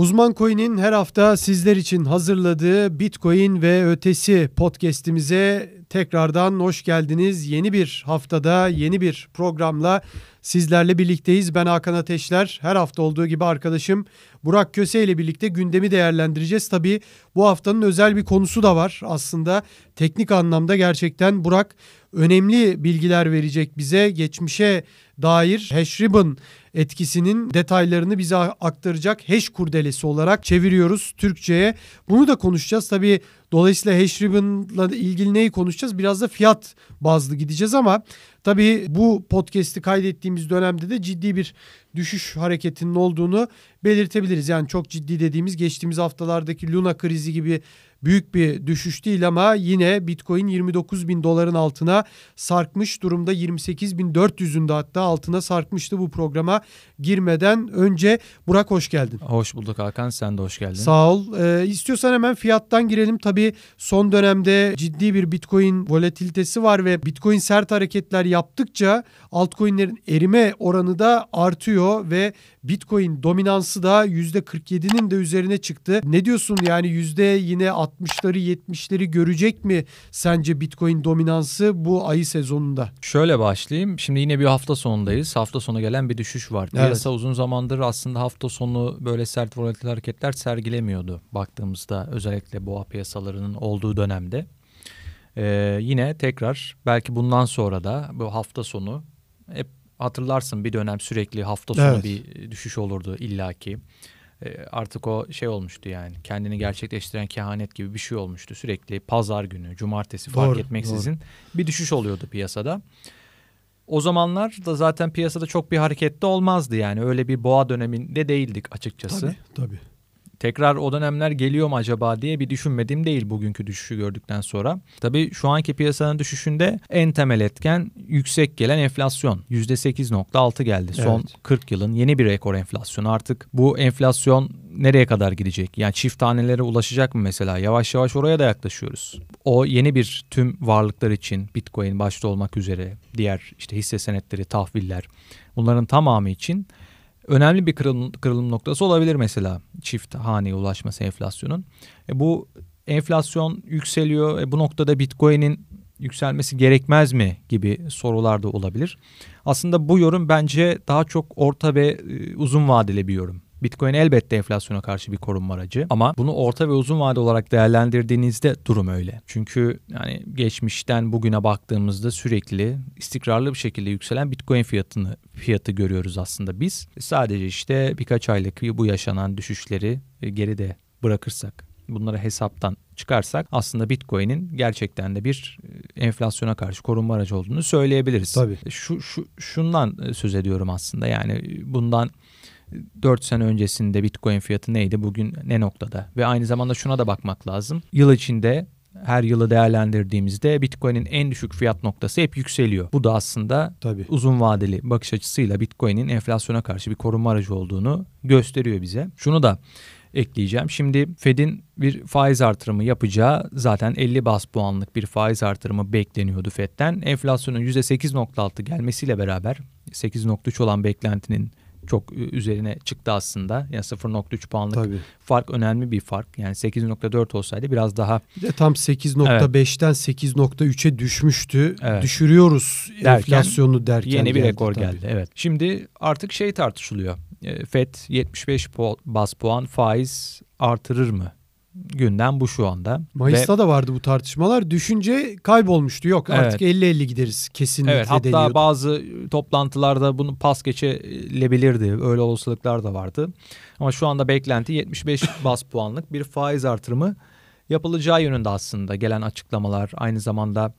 Uzman Coin'in her hafta sizler için hazırladığı Bitcoin ve ötesi podcast'imize tekrardan hoş geldiniz. Yeni bir haftada yeni bir programla sizlerle birlikteyiz. Ben Hakan Ateşler. Her hafta olduğu gibi arkadaşım Burak Köse ile birlikte gündemi değerlendireceğiz. Tabii bu haftanın özel bir konusu da var aslında. Teknik anlamda gerçekten Burak önemli bilgiler verecek bize. Geçmişe dair Hashribbon etkisinin detaylarını bize aktaracak hash kurdelesi olarak çeviriyoruz Türkçe'ye. Bunu da konuşacağız. Tabii dolayısıyla Hashribbon'la ilgili neyi konuşacağız? Biraz da fiyat bazlı gideceğiz ama tabii bu podcast'i kaydettiğimiz dönemde de ciddi bir düşüş hareketinin olduğunu belirtebiliriz. Yani çok ciddi dediğimiz geçtiğimiz haftalardaki Luna krizi gibi büyük bir düşüş değil ama yine Bitcoin 29 bin doların altına sarkmış durumda. 28 bin 400'ün hatta altına sarkmıştı bu programa girmeden önce. Burak hoş geldin. Hoş bulduk Hakan sen de hoş geldin. Sağ ol. Ee, istiyorsan hemen fiyattan girelim. Tabii son dönemde ciddi bir Bitcoin volatilitesi var ve Bitcoin sert hareketler yaptıkça altcoin'lerin erime oranı da artıyor ve Bitcoin dominansı da %47'nin de üzerine çıktı. Ne diyorsun yani yüzde yine 60'ları 70'leri görecek mi sence Bitcoin dominansı bu ayı sezonunda? Şöyle başlayayım. Şimdi yine bir hafta sonundayız. Hafta sonu gelen bir düşüş var. Evet. Piyasa uzun zamandır aslında hafta sonu böyle sert volatil hareketler sergilemiyordu. Baktığımızda özellikle boğa piyasalarının olduğu dönemde. Ee, yine tekrar belki bundan sonra da bu hafta sonu hep hatırlarsın bir dönem sürekli hafta sonu evet. bir düşüş olurdu illaki. E, artık o şey olmuştu yani kendini gerçekleştiren kehanet gibi bir şey olmuştu. Sürekli pazar günü, cumartesi fark doğru, etmeksizin doğru. bir düşüş oluyordu piyasada. O zamanlar da zaten piyasada çok bir hareketli olmazdı yani öyle bir boğa döneminde değildik açıkçası. Tabii tabii tekrar o dönemler geliyor mu acaba diye bir düşünmediğim değil bugünkü düşüşü gördükten sonra. Tabii şu anki piyasanın düşüşünde en temel etken yüksek gelen enflasyon. %8.6 geldi. Evet. Son 40 yılın yeni bir rekor enflasyonu. Artık bu enflasyon nereye kadar gidecek? Yani çift tanelere ulaşacak mı mesela? Yavaş yavaş oraya da yaklaşıyoruz. O yeni bir tüm varlıklar için Bitcoin başta olmak üzere diğer işte hisse senetleri, tahviller bunların tamamı için önemli bir kırılım, kırılım noktası olabilir mesela çift haneye ulaşması enflasyonun. E bu enflasyon yükseliyor. E bu noktada Bitcoin'in yükselmesi gerekmez mi gibi sorular da olabilir. Aslında bu yorum bence daha çok orta ve e, uzun vadeli bir yorum. Bitcoin elbette enflasyona karşı bir korunma aracı ama bunu orta ve uzun vade olarak değerlendirdiğinizde durum öyle. Çünkü yani geçmişten bugüne baktığımızda sürekli istikrarlı bir şekilde yükselen Bitcoin fiyatını fiyatı görüyoruz aslında biz. Sadece işte birkaç aylık bu yaşanan düşüşleri geride bırakırsak bunları hesaptan çıkarsak aslında Bitcoin'in gerçekten de bir e, enflasyona karşı korunma aracı olduğunu söyleyebiliriz. Tabii. Şu, şu şundan e, söz ediyorum aslında. Yani bundan 4 sene öncesinde Bitcoin fiyatı neydi? Bugün ne noktada? Ve aynı zamanda şuna da bakmak lazım. Yıl içinde her yılı değerlendirdiğimizde Bitcoin'in en düşük fiyat noktası hep yükseliyor. Bu da aslında Tabii. uzun vadeli bakış açısıyla Bitcoin'in enflasyona karşı bir korunma aracı olduğunu gösteriyor bize. Şunu da ekleyeceğim. Şimdi Fed'in bir faiz artırımı yapacağı zaten 50 bas puanlık bir faiz artırımı bekleniyordu Fed'den. Enflasyonun %8.6 gelmesiyle beraber 8.3 olan beklentinin çok üzerine çıktı aslında. Yani 0.3 puanlık Tabii. fark önemli bir fark. Yani 8.4 olsaydı biraz daha... De tam 8.5'ten evet. 8.3'e düşmüştü. Evet. Düşürüyoruz derken, enflasyonu derken Yeni bir rekor tabii. geldi. Evet. Şimdi artık şey tartışılıyor. E, FED 75 bas puan faiz artırır mı? Gündem bu şu anda. Mayıs'ta Ve, da vardı bu tartışmalar. Düşünce kaybolmuştu. Yok evet. artık 50-50 gideriz kesinlikle Evet hatta deniyordu. bazı toplantılarda bunu pas geçilebilirdi. Öyle olasılıklar da vardı. Ama şu anda beklenti 75 bas puanlık bir faiz artırımı yapılacağı yönünde aslında gelen açıklamalar. Aynı zamanda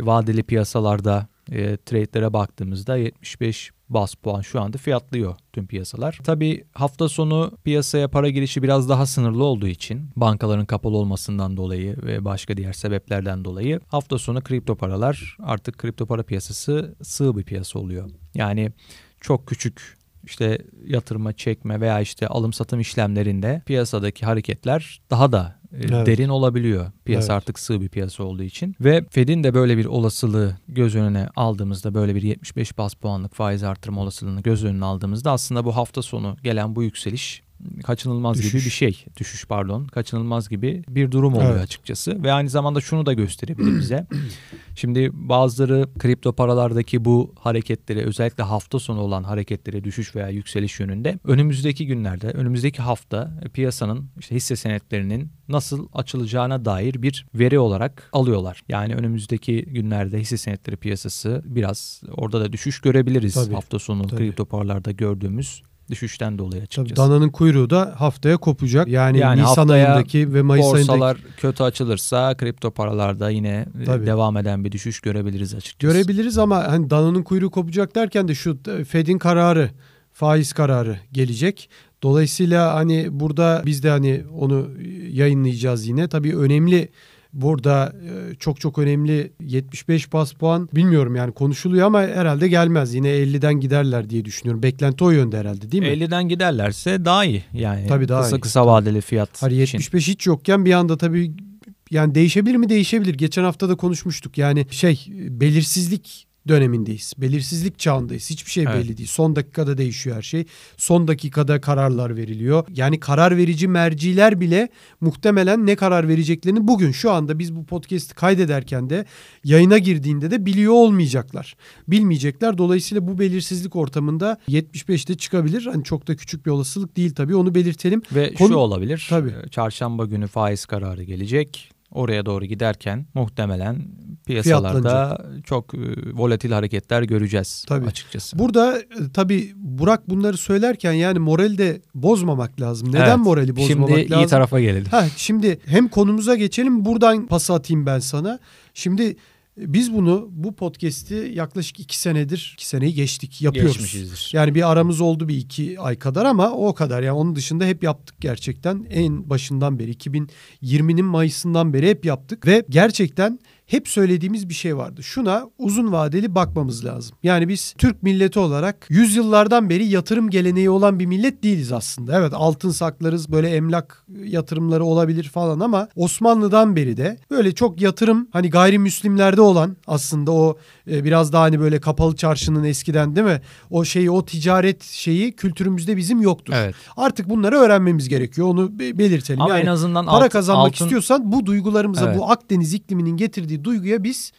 vadeli piyasalarda e, trade'lere baktığımızda 75 bas puan şu anda fiyatlıyor tüm piyasalar. Tabi hafta sonu piyasaya para girişi biraz daha sınırlı olduğu için bankaların kapalı olmasından dolayı ve başka diğer sebeplerden dolayı hafta sonu kripto paralar artık kripto para piyasası sığ bir piyasa oluyor. Yani çok küçük işte yatırma çekme veya işte alım satım işlemlerinde piyasadaki hareketler daha da evet. derin olabiliyor. Piyasa evet. artık sığ bir piyasa olduğu için. Ve Fed'in de böyle bir olasılığı göz önüne aldığımızda böyle bir 75 bas puanlık faiz artırma olasılığını göz önüne aldığımızda aslında bu hafta sonu gelen bu yükseliş kaçınılmaz Düşüş. gibi bir şey. Düşüş pardon. Kaçınılmaz gibi bir durum oluyor Evet. açıkçası. Ve aynı zamanda şunu da gösterebilir bize. Şimdi bazıları kripto paralardaki bu hareketleri özellikle hafta sonu olan hareketlere düşüş veya yükseliş yönünde önümüzdeki günlerde, önümüzdeki hafta piyasanın işte hisse senetlerinin nasıl açılacağına dair bir veri olarak alıyorlar. Yani önümüzdeki günlerde hisse senetleri piyasası biraz orada da düşüş görebiliriz. Tabii, hafta sonu tabii. kripto paralarda gördüğümüz düşüşten dolayı Tabii açıkçası. dananın kuyruğu da haftaya kopacak. Yani, Yani Nisan ayındaki ve Mayıs ayındaki Borsalar kötü açılırsa kripto paralarda yine e, Tabii. devam eden bir düşüş görebiliriz açıkçası. görebiliriz ama hani dananın kuyruğu kopacak derken de şu e, Fed'in kararı, faiz kararı gelecek. Dolayısıyla hani burada biz de hani onu yayınlayacağız yine. Tabii önemli burada e, çok çok önemli 75 bas puan bilmiyorum yani konuşuluyor ama herhalde gelmez. Yine 50'den giderler diye düşünüyorum. Beklenti o yönde herhalde değil mi? 50'den giderlerse daha iyi. Yani Tabii daha kısa iyi. kısa vadeli fiyat Hani için. 75 hiç yokken bir anda tabii yani değişebilir mi değişebilir. Geçen hafta da konuşmuştuk. Yani şey belirsizlik dönemindeyiz. Belirsizlik çağındayız. Hiçbir şey Evet. belli değil. Son dakikada değişiyor her şey. Son dakikada kararlar veriliyor. Yani karar verici merciler bile muhtemelen ne karar vereceklerini bugün şu anda biz bu podcast'i kaydederken de yayına girdiğinde de biliyor olmayacaklar. Bilmeyecekler. Dolayısıyla bu belirsizlik ortamında 75'te çıkabilir. Hani çok da küçük bir olasılık değil tabii. Onu belirtelim. Ve Konu- şu olabilir. Tabii. Çarşamba günü faiz kararı gelecek. Oraya doğru giderken muhtemelen piyasalarda çok e, volatil hareketler göreceğiz Tabii. açıkçası. Burada e, tabii Burak bunları söylerken yani morali de bozmamak lazım. Neden Evet. morali bozmamak Şimdi lazım? iyi tarafa gelelim. Ha, şimdi hem konumuza geçelim buradan pas atayım ben sana. Şimdi biz bunu bu podcast'i yaklaşık iki senedir, iki seneyi geçtik yapıyoruz. Geçmişizdir. Yani bir aramız oldu bir iki ay kadar ama o kadar. Yani onun dışında hep yaptık gerçekten. En başından beri 2020'nin Mayıs'ından beri hep yaptık. Ve gerçekten hep söylediğimiz bir şey vardı. Şuna uzun vadeli bakmamız lazım. Yani biz Türk milleti olarak yüzyıllardan beri yatırım geleneği olan bir millet değiliz aslında. Evet altın saklarız böyle emlak yatırımları olabilir falan ama Osmanlı'dan beri de böyle çok yatırım hani gayrimüslimlerde olan aslında o e, biraz daha hani böyle kapalı çarşının eskiden değil mi? O şeyi o ticaret şeyi kültürümüzde bizim yoktur. Evet. Artık bunları öğrenmemiz gerekiyor. Onu be- belirtelim. Ama yani en azından para alt- kazanmak altın- istiyorsan bu duygularımıza, Evet. bu Akdeniz ikliminin getirdiği duyguya biz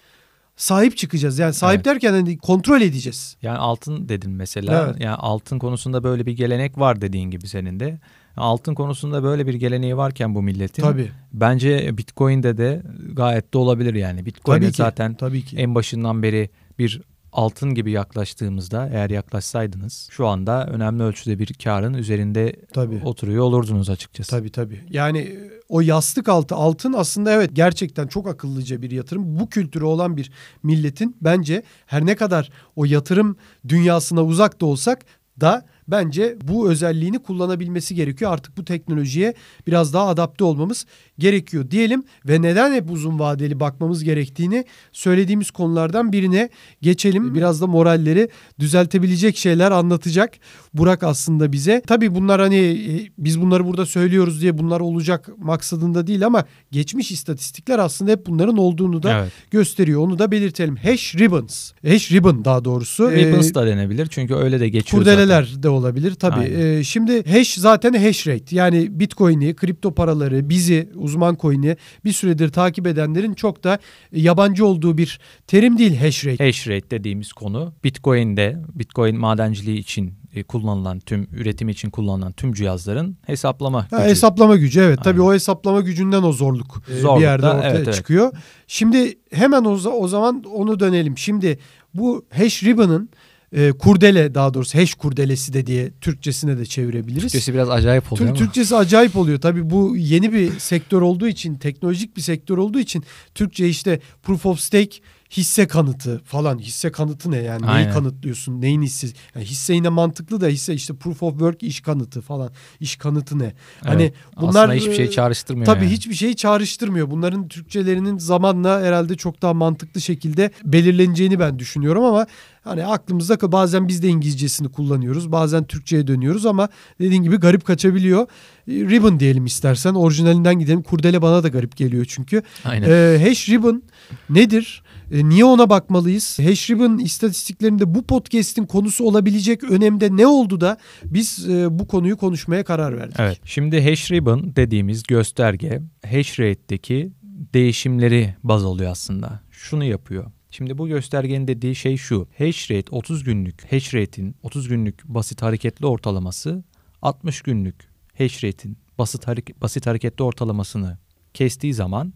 sahip çıkacağız. Yani sahip Evet. derken hani kontrol edeceğiz. Yani altın dedin mesela. Evet. Yani altın konusunda böyle bir gelenek var dediğin gibi senin de. Altın konusunda böyle bir geleneği varken bu milletin Tabii. bence Bitcoin'de de gayet de olabilir yani. Bitcoin'e Tabii ki. zaten Tabii ki. en başından beri bir altın gibi yaklaştığımızda eğer yaklaşsaydınız şu anda önemli ölçüde bir karın üzerinde Tabii. oturuyor olurdunuz açıkçası. Tabii tabii. Yani e, o yastık altı altın aslında evet gerçekten çok akıllıca bir yatırım. Bu kültürü olan bir milletin bence her ne kadar o yatırım dünyasına uzak da olsak da bence bu özelliğini kullanabilmesi gerekiyor. Artık bu teknolojiye biraz daha adapte olmamız gerekiyor diyelim ve neden hep uzun vadeli bakmamız gerektiğini söylediğimiz konulardan birine geçelim. Biraz da moralleri düzeltebilecek şeyler anlatacak Burak aslında bize. Tabii bunlar hani e, biz bunları burada söylüyoruz diye bunlar olacak maksadında değil ama geçmiş istatistikler aslında hep bunların olduğunu da Evet. gösteriyor. Onu da belirtelim. Hash ribbons. Hash ribbon daha doğrusu. Ribbons Ee, da denebilir çünkü öyle de geçiyor zaten. Kurdeleler de olabilir tabii. Ee, şimdi hash zaten hash rate. Yani Bitcoin'i, kripto paraları, bizi, uzman coin'i bir süredir takip edenlerin çok da yabancı olduğu bir terim değil hash rate. Hash rate dediğimiz konu Bitcoin'de Bitcoin madenciliği için e, kullanılan tüm üretim için kullanılan tüm cihazların hesaplama Ha, gücü. hesaplama gücü evet. Tabii Aynen. o hesaplama gücünden o zorluk, e, Zorluk bir yerde ortaya evet, evet. çıkıyor. Şimdi hemen o, o zaman onu dönelim. Şimdi bu hash ribbon'ın e, kurdele daha doğrusu hash kurdelesi de diye Türkçesine de çevirebiliriz. Türkçesi biraz acayip oluyor Türk. Türkçesi acayip oluyor. Tabii bu yeni bir sektör olduğu için, teknolojik bir sektör olduğu için Türkçe işte proof of stake hisse kanıtı falan. Hisse kanıtı ne yani? Neyi Aynen. kanıtlıyorsun? Neyin hissesi? Yani hisse yine mantıklı da hisse işte proof of work iş kanıtı falan. İş kanıtı ne? Hani Evet. bunlar Aslında hiçbir şey e, çağrıştırmıyor. Tabii yani. hiçbir şeyi çağrıştırmıyor. Bunların Türkçelerinin zamanla herhalde çok daha mantıklı şekilde belirleneceğini ben düşünüyorum ama hani aklımızda bazen biz de İngilizcesini kullanıyoruz. Bazen Türkçe'ye dönüyoruz ama dediğin gibi garip kaçabiliyor. E, Ribbon diyelim istersen. Orijinalinden gidelim. Kurdele bana da garip geliyor çünkü. Aynen. E, hash ribbon nedir? E, niye ona bakmalıyız? Hashribbon istatistiklerinde bu podcast'in konusu olabilecek önemde ne oldu da biz e, bu konuyu konuşmaya karar verdik. Evet. Şimdi hash ribbon dediğimiz gösterge hash rate'deki değişimleri baz alıyor aslında. Şunu yapıyor. Şimdi bu göstergenin dediği şey şu. Hash rate 30 günlük hash rate'in 30 günlük basit hareketli ortalaması 60 günlük hash rate'in basit, hareket, basit hareketli ortalamasını kestiği zaman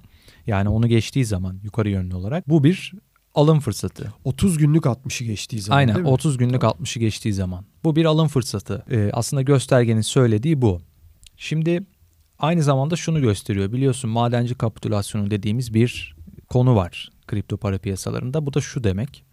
yani onu geçtiği zaman yukarı yönlü olarak bu bir alım fırsatı. 30 günlük 60'ı geçtiği zaman Aynen değil mi? 30 günlük 60'ı geçtiği zaman. Bu bir alım fırsatı. Ee, aslında göstergenin söylediği bu. Şimdi aynı zamanda şunu gösteriyor. Biliyorsun madenci kapitülasyonu dediğimiz bir konu var kripto para piyasalarında. Bu da şu demek.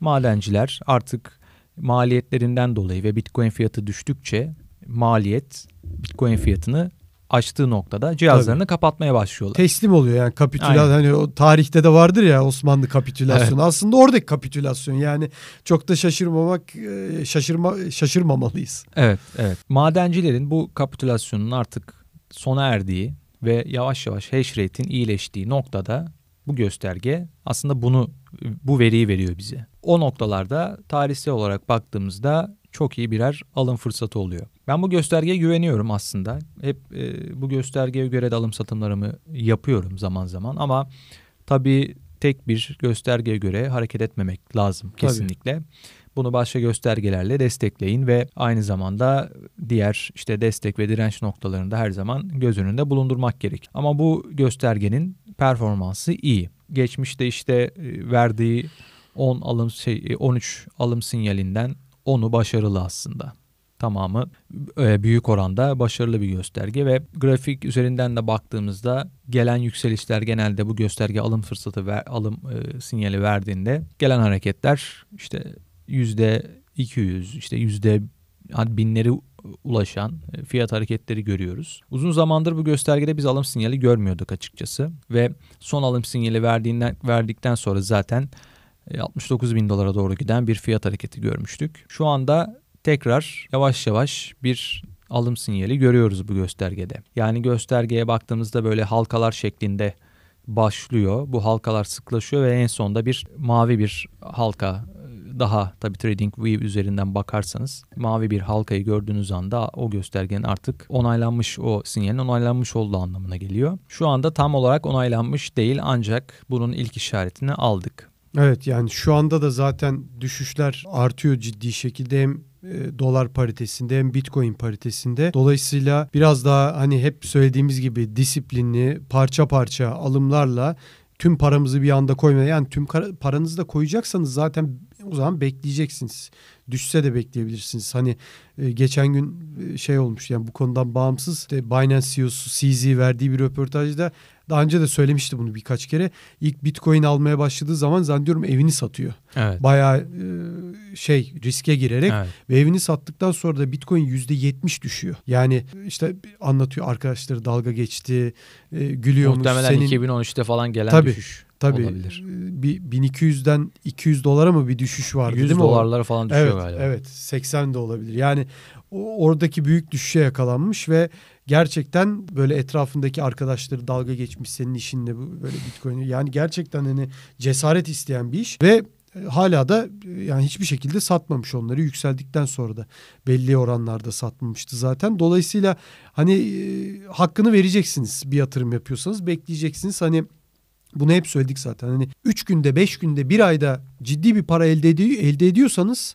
Madenciler artık maliyetlerinden dolayı ve Bitcoin fiyatı düştükçe maliyet Bitcoin fiyatını açtığı noktada cihazlarını kapatmaya başlıyorlar. Teslim oluyor yani kapitülasyon. Hani o tarihte de vardır ya Osmanlı kapitülasyonu. Aslında oradaki kapitülasyon yani çok da şaşırmamak e, şaşırma şaşırmamalıyız. Evet, evet. Madencilerin bu kapitülasyonun artık sona erdiği ve yavaş yavaş hash rate'in iyileştiği noktada bu gösterge aslında bunu bu veriyi veriyor bize. O noktalarda tarihsel olarak baktığımızda çok iyi birer alım fırsatı oluyor. Ben bu göstergeye güveniyorum aslında. Hep e, bu göstergeye göre de alım satımlarımı yapıyorum zaman zaman ama tabii tek bir göstergeye göre hareket etmemek lazım Tabii. kesinlikle. Bunu başka göstergelerle destekleyin ve aynı zamanda diğer işte destek ve direnç noktalarında her zaman göz önünde bulundurmak gerek. Ama bu göstergenin performansı iyi. Geçmişte işte e, verdiği 10 alım şey e, 13 alım sinyalinden 10'u başarılı aslında. Tamamı e, büyük oranda başarılı bir gösterge ve grafik üzerinden de baktığımızda gelen yükselişler genelde bu gösterge alım fırsatı ver, alım e, sinyali verdiğinde gelen hareketler işte yüzde 200 işte yüzde hani binleri ulaşan e, fiyat hareketleri görüyoruz. Uzun zamandır bu göstergede biz alım sinyali görmüyorduk açıkçası ve son alım sinyali verdiğinden verdikten sonra zaten e, 69 bin dolara doğru giden bir fiyat hareketi görmüştük. Şu anda tekrar yavaş yavaş bir alım sinyali görüyoruz bu göstergede. Yani göstergeye baktığımızda böyle halkalar şeklinde başlıyor. Bu halkalar sıklaşıyor ve en sonunda bir mavi bir halka daha tabii TradingView üzerinden bakarsanız mavi bir halkayı gördüğünüz anda o göstergenin artık onaylanmış o sinyalin onaylanmış olduğu anlamına geliyor. Şu anda tam olarak onaylanmış değil ancak bunun ilk işaretini aldık. Evet yani şu anda da zaten düşüşler artıyor ciddi şekilde hem e, dolar paritesinde hem bitcoin paritesinde. Dolayısıyla biraz daha hani hep söylediğimiz gibi disiplinli parça parça alımlarla tüm paramızı bir anda koymaya yani tüm paranızı da koyacaksanız zaten o zaman bekleyeceksiniz. Düşse de bekleyebilirsiniz. Hani e, geçen gün e, şey olmuş yani bu konudan bağımsız işte Binance CEO'su CZ verdiği bir röportajda daha önce de söylemişti bunu birkaç kere. İlk Bitcoin almaya başladığı zaman zannediyorum evini satıyor. Evet. Bayağı e, şey riske girerek Evet. ve evini sattıktan sonra da Bitcoin %70 düşüyor. Yani işte anlatıyor arkadaşları dalga geçti, e, gülüyormuş. Muhtemelen Senin 2013'te falan gelen Tabii, düşüş tabii olabilir. e, bir 1200'den 200 dolara mı bir düşüş vardı 100 değil mi? dolarlara falan düşüyor Evet, galiba. evet 80 de olabilir. Yani oradaki büyük düşüşe yakalanmış ve gerçekten böyle etrafındaki arkadaşları dalga geçmiş senin işinle bu böyle Bitcoin'i. Yani gerçekten hani cesaret isteyen bir iş ve e, hala da e, yani hiçbir şekilde satmamış onları yükseldikten sonra da belli oranlarda satmamıştı zaten. Dolayısıyla hani hakkını vereceksiniz bir yatırım yapıyorsanız bekleyeceksiniz. Hani bunu hep söyledik zaten. Hani 3 günde, 5 günde, bir ayda ciddi bir para elde, ediyor, elde ediyorsanız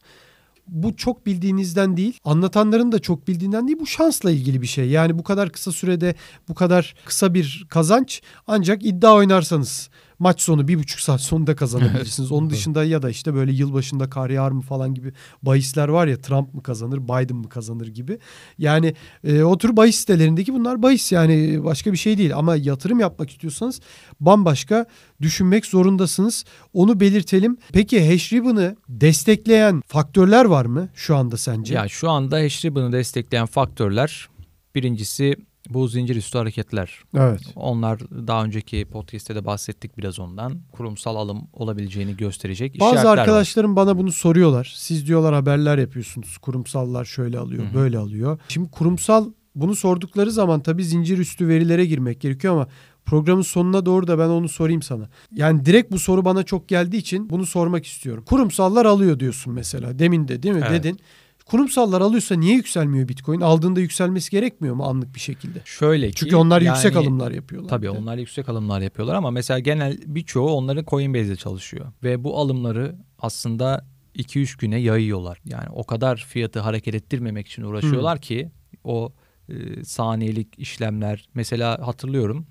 bu çok bildiğinizden değil, anlatanların da çok bildiğinden değil, bu şansla ilgili bir şey. Yani bu kadar kısa sürede bu kadar kısa bir kazanç ancak iddia oynarsanız maç sonu bir buçuk saat sonunda kazanabilirsiniz. Onun dışında ya da işte böyle yılbaşında kar yağar mı falan gibi bahisler var ya Trump mı kazanır Biden mı kazanır gibi. Yani e, o tür bahis sitelerindeki bunlar bahis yani başka bir şey değil. Ama yatırım yapmak istiyorsanız bambaşka düşünmek zorundasınız. Onu belirtelim. Peki hash ribbon'ı destekleyen faktörler var mı şu anda sence? Ya şu anda hash ribbon'ı destekleyen faktörler birincisi bu zincir üstü hareketler. Evet. Onlar daha önceki podcast'te de bahsettik biraz ondan. Kurumsal alım olabileceğini gösterecek Bazı işaretler var. arkadaşlarım bana bunu soruyorlar. Siz diyorlar haberler yapıyorsunuz. Kurumsallar şöyle alıyor, Hı hı. böyle alıyor. Şimdi kurumsal bunu sordukları zaman tabii zincir üstü verilere girmek gerekiyor ama programın sonuna doğru da ben onu sorayım sana. Yani direkt bu soru bana çok geldiği için bunu sormak istiyorum. Kurumsallar alıyor diyorsun mesela. Demin de değil mi? Evet. Dedin. Kurumsallar alıyorsa niye yükselmiyor Bitcoin? Aldığında yükselmesi gerekmiyor mu anlık bir şekilde? Şöyle ki Çünkü onlar yüksek yani- alımlar yapıyorlar. Tabii de. onlar yüksek alımlar yapıyorlar ama mesela genel birçoğu onların Coinbase'de çalışıyor. Ve bu alımları aslında 2-3 güne yayıyorlar. Yani o kadar fiyatı hareket ettirmemek için uğraşıyorlar ki o e, saniyelik işlemler mesela hatırlıyorum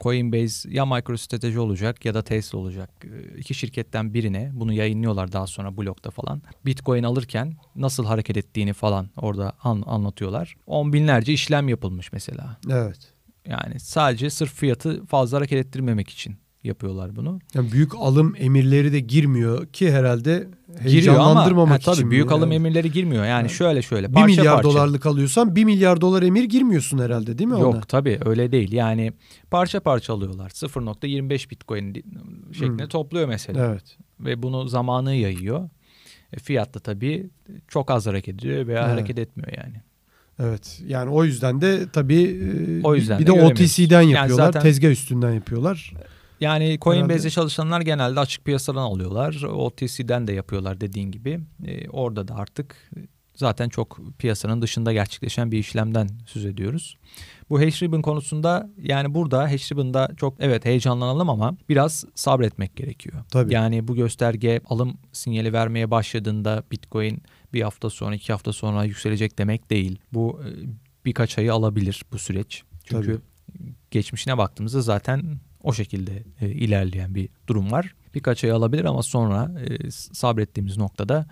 Coinbase ya MicroStrategy olacak ya da Tesla olacak. E, iki şirketten birine bunu yayınlıyorlar daha sonra blogda falan. Bitcoin alırken nasıl hareket ettiğini falan orada an- anlatıyorlar. On binlerce işlem yapılmış mesela. Evet. Yani sadece sırf fiyatı fazla hareket ettirmemek için yapıyorlar bunu. Yani büyük alım emirleri de girmiyor ki herhalde Giriyor ama heyecanlandırmamak ha, tabii büyük alım Evet. emirleri girmiyor. Yani Evet. şöyle şöyle 1 parça milyar parça. dolarlık alıyorsan 1 milyar dolar emir girmiyorsun herhalde değil mi ona? Yok tabii öyle değil. Yani parça parça alıyorlar. 0.25 Bitcoin şeklinde Hmm. topluyor mesela. Evet. Ve bunu zamanı yayıyor. E, fiyat da tabii çok az hareket ediyor veya Evet. hareket etmiyor yani. Evet. Yani o yüzden de tabii e, O yüzden bir de de. OTC'den Yani yapıyorlar. zaten- Tezgah üstünden yapıyorlar. Yani Coinbase'de çalışanlar genelde açık piyasadan alıyorlar. OTC'den de yapıyorlar dediğin gibi. E, orada da artık zaten çok piyasanın dışında gerçekleşen bir işlemden söz ediyoruz. Bu hash ribbon konusunda yani burada hash ribbon'da çok evet heyecanlanalım ama biraz sabretmek gerekiyor. Tabii. Yani bu gösterge alım sinyali vermeye başladığında Bitcoin bir hafta sonra iki hafta sonra yükselecek demek değil. Bu e, birkaç ayı alabilir bu süreç. Çünkü geçmişine baktığımızda zaten o şekilde e, ilerleyen bir durum var. Birkaç ay alabilir ama sonra e, sabrettiğimiz noktada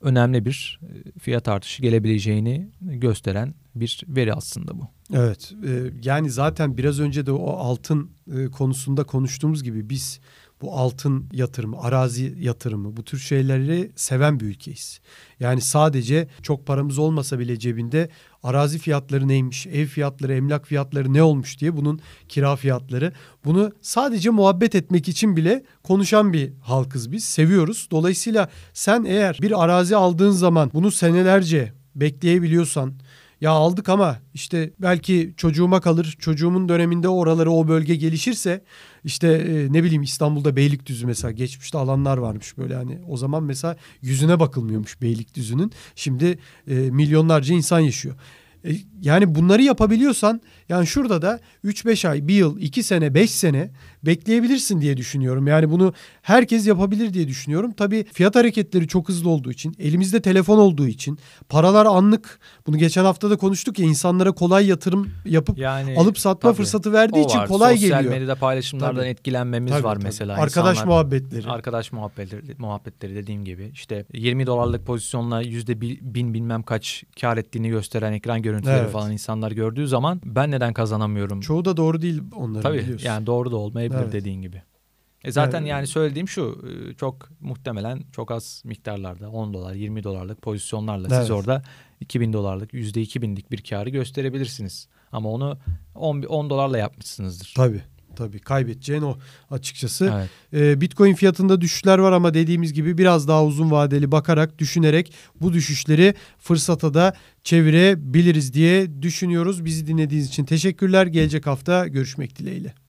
önemli bir e, fiyat artışı gelebileceğini gösteren bir veri aslında bu. Evet. e, yani zaten biraz önce de o altın e, konusunda konuştuğumuz gibi biz bu altın yatırımı, arazi yatırımı bu tür şeyleri seven bir ülkeyiz. Yani sadece çok paramız olmasa bile cebinde arazi fiyatları neymiş, ev fiyatları, emlak fiyatları ne olmuş diye bunun kira fiyatları bunu sadece muhabbet etmek için bile konuşan bir halkız biz. Seviyoruz. Dolayısıyla sen eğer bir arazi aldığın zaman bunu senelerce bekleyebiliyorsan ya aldık ama işte belki çocuğuma kalır. Çocuğumun döneminde oraları o bölge gelişirse işte e, ne bileyim İstanbul'da Beylikdüzü mesela geçmişte alanlar varmış böyle hani o zaman mesela yüzüne bakılmıyormuş Beylikdüzü'nün. Şimdi e, milyonlarca insan yaşıyor. E, yani bunları yapabiliyorsan yani şurada da 3-5 ay, 1 yıl, 2 sene, 5 sene bekleyebilirsin diye düşünüyorum. Yani bunu herkes yapabilir diye düşünüyorum. Tabii fiyat hareketleri çok hızlı olduğu için, elimizde telefon olduğu için, paralar anlık. Bunu geçen hafta da konuştuk ya insanlara kolay yatırım yapıp Yani alıp satma tabii, fırsatı verdiği için var. kolay Sosyal geliyor. medyada paylaşımlardan Tabii. etkilenmemiz Tabii, var tabii. mesela. Arkadaş İnsanlar- muhabbetleri. Arkadaş muhabbetleri, muhabbetleri dediğim gibi işte 20 dolarlık pozisyonla yüzde bi- bin bilmem kaç kar ettiğini gösteren ekran görüntüleri Evet. falan insanlar gördüğü zaman ben neden kazanamıyorum? Çoğu da doğru değil onların Tabii biliyorsun. yani doğru da olmayabilir Evet. dediğin gibi. E zaten Yani- yani söylediğim şu e, çok muhtemelen çok az miktarlarda 10 dolar 20 dolarlık pozisyonlarla Evet. siz orada 2000 dolarlık yüzde 2000'lik bir karı gösterebilirsiniz. Ama onu 10, 10 dolarla yapmışsınızdır. Tabii. Tabii kaybedeceğin o açıkçası. Evet. Ee, Bitcoin fiyatında düşüşler var ama dediğimiz gibi biraz daha uzun vadeli bakarak, düşünerek bu düşüşleri fırsata da çevirebiliriz diye düşünüyoruz. Bizi dinlediğiniz için teşekkürler. Gelecek hafta görüşmek dileğiyle.